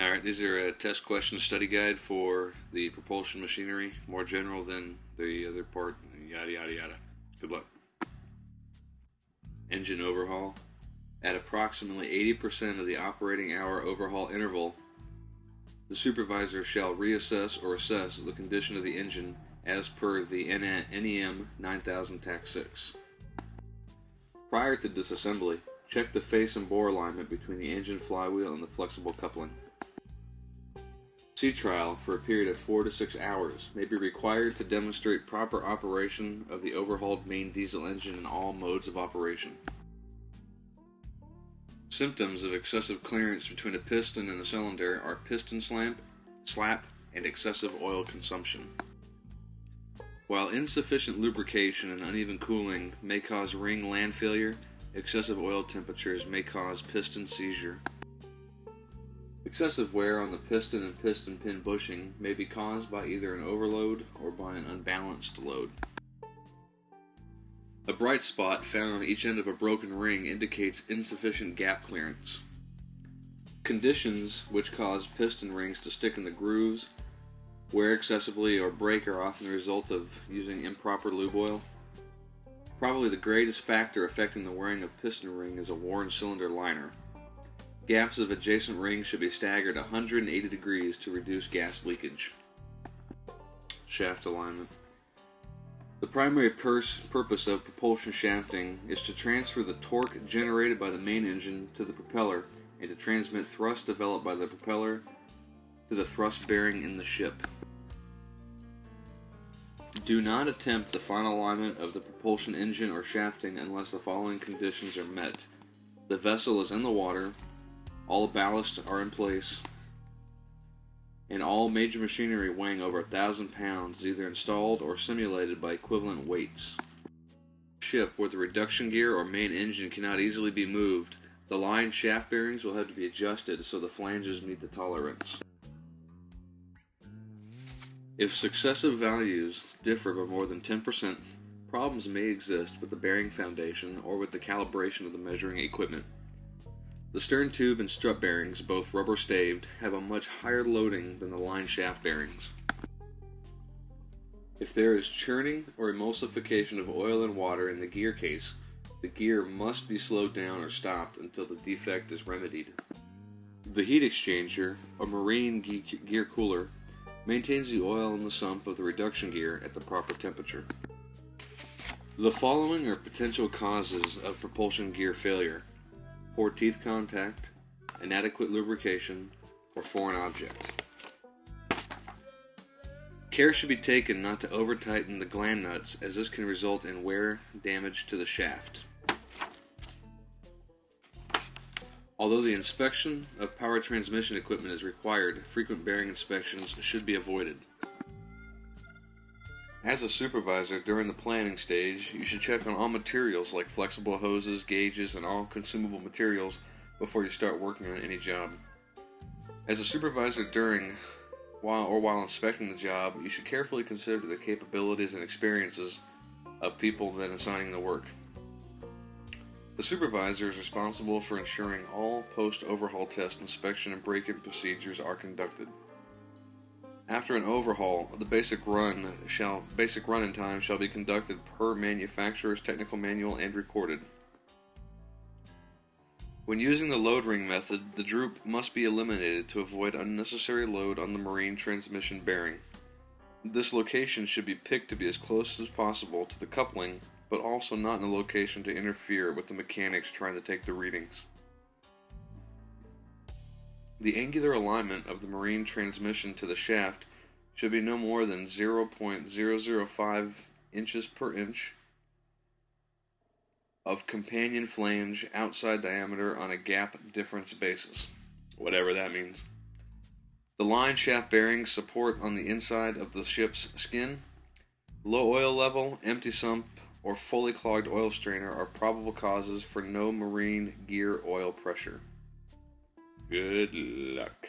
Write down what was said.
All right, these are a test question study guide for the propulsion machinery, more general than the other part, yada yada yada. Good luck. Engine overhaul. At approximately 80% of the operating hour overhaul interval, the supervisor shall reassess or assess the condition of the engine as per the NEM 9000 TAC 6. Prior to disassembly, check the face and bore alignment between the engine flywheel and the flexible coupling. Sea trial for a period of 4 to 6 hours may be required to demonstrate proper operation of the overhauled main diesel engine in all modes of operation. Symptoms of excessive clearance between a piston and a cylinder are piston slap, slap, and excessive oil consumption. While insufficient lubrication and uneven cooling may cause ring land failure, excessive oil temperatures may cause piston seizure. Excessive wear on the piston and piston pin bushing may be caused by either an overload or by an unbalanced load. A bright spot found on each end of a broken ring indicates insufficient gap clearance. Conditions which cause piston rings to stick in the grooves, wear excessively, or break are often the result of using improper lube oil. Probably the greatest factor affecting the wearing of piston ring is a worn cylinder liner. Gaps of adjacent rings should be staggered 180 degrees to reduce gas leakage. Shaft alignment. The primary purpose of propulsion shafting is to transfer the torque generated by the main engine to the propeller and to transmit thrust developed by the propeller to the thrust bearing in the ship. Do not attempt the final alignment of the propulsion engine or shafting unless the following conditions are met. The vessel is in the water, all ballasts are in place, and all major machinery weighing over a thousand pounds is either installed or simulated by equivalent weights. Ship where the reduction gear or main engine cannot easily be moved, the line shaft bearings will have to be adjusted so the flanges meet the tolerance. If successive values differ by more than 10%, problems may exist with the bearing foundation or with the calibration of the measuring equipment. The stern tube and strut bearings, both rubber staved, have a much higher loading than the line shaft bearings. If there is churning or emulsification of oil and water in the gear case, the gear must be slowed down or stopped until the defect is remedied. The heat exchanger, a marine gear cooler, maintains the oil in the sump of the reduction gear at the proper temperature. The following are potential causes of propulsion gear failure poor teeth contact, inadequate lubrication, or foreign objects. Care should be taken not to over tighten the gland nuts as this can result in wear damage to the shaft. Although the inspection of power transmission equipment is required, frequent bearing inspections should be avoided. As a supervisor during the planning stage, you should check on all materials like flexible hoses, gauges, and all consumable materials before you start working on any job. As a supervisor during while or while inspecting the job, you should carefully consider the capabilities and experiences of people then assigning the work. The supervisor is responsible for ensuring all post overhaul test inspection and break in procedures are conducted. After an overhaul, the basic run shall basic run in time shall be conducted per manufacturer's technical manual and recorded. When using the load ring method, the droop must be eliminated to avoid unnecessary load on the marine transmission bearing. This location should be picked to be as close as possible to the coupling, but also not in a location to interfere with the mechanics trying to take the readings. The angular alignment of the marine transmission to the shaft should be no more than 0.005 inches per inch of companion flange outside diameter on a gap difference basis, whatever that means. The line shaft bearings support on the inside of the ship's skin. Low oil level, empty sump, or fully clogged oil strainer are probable causes for no marine gear oil pressure. Good luck.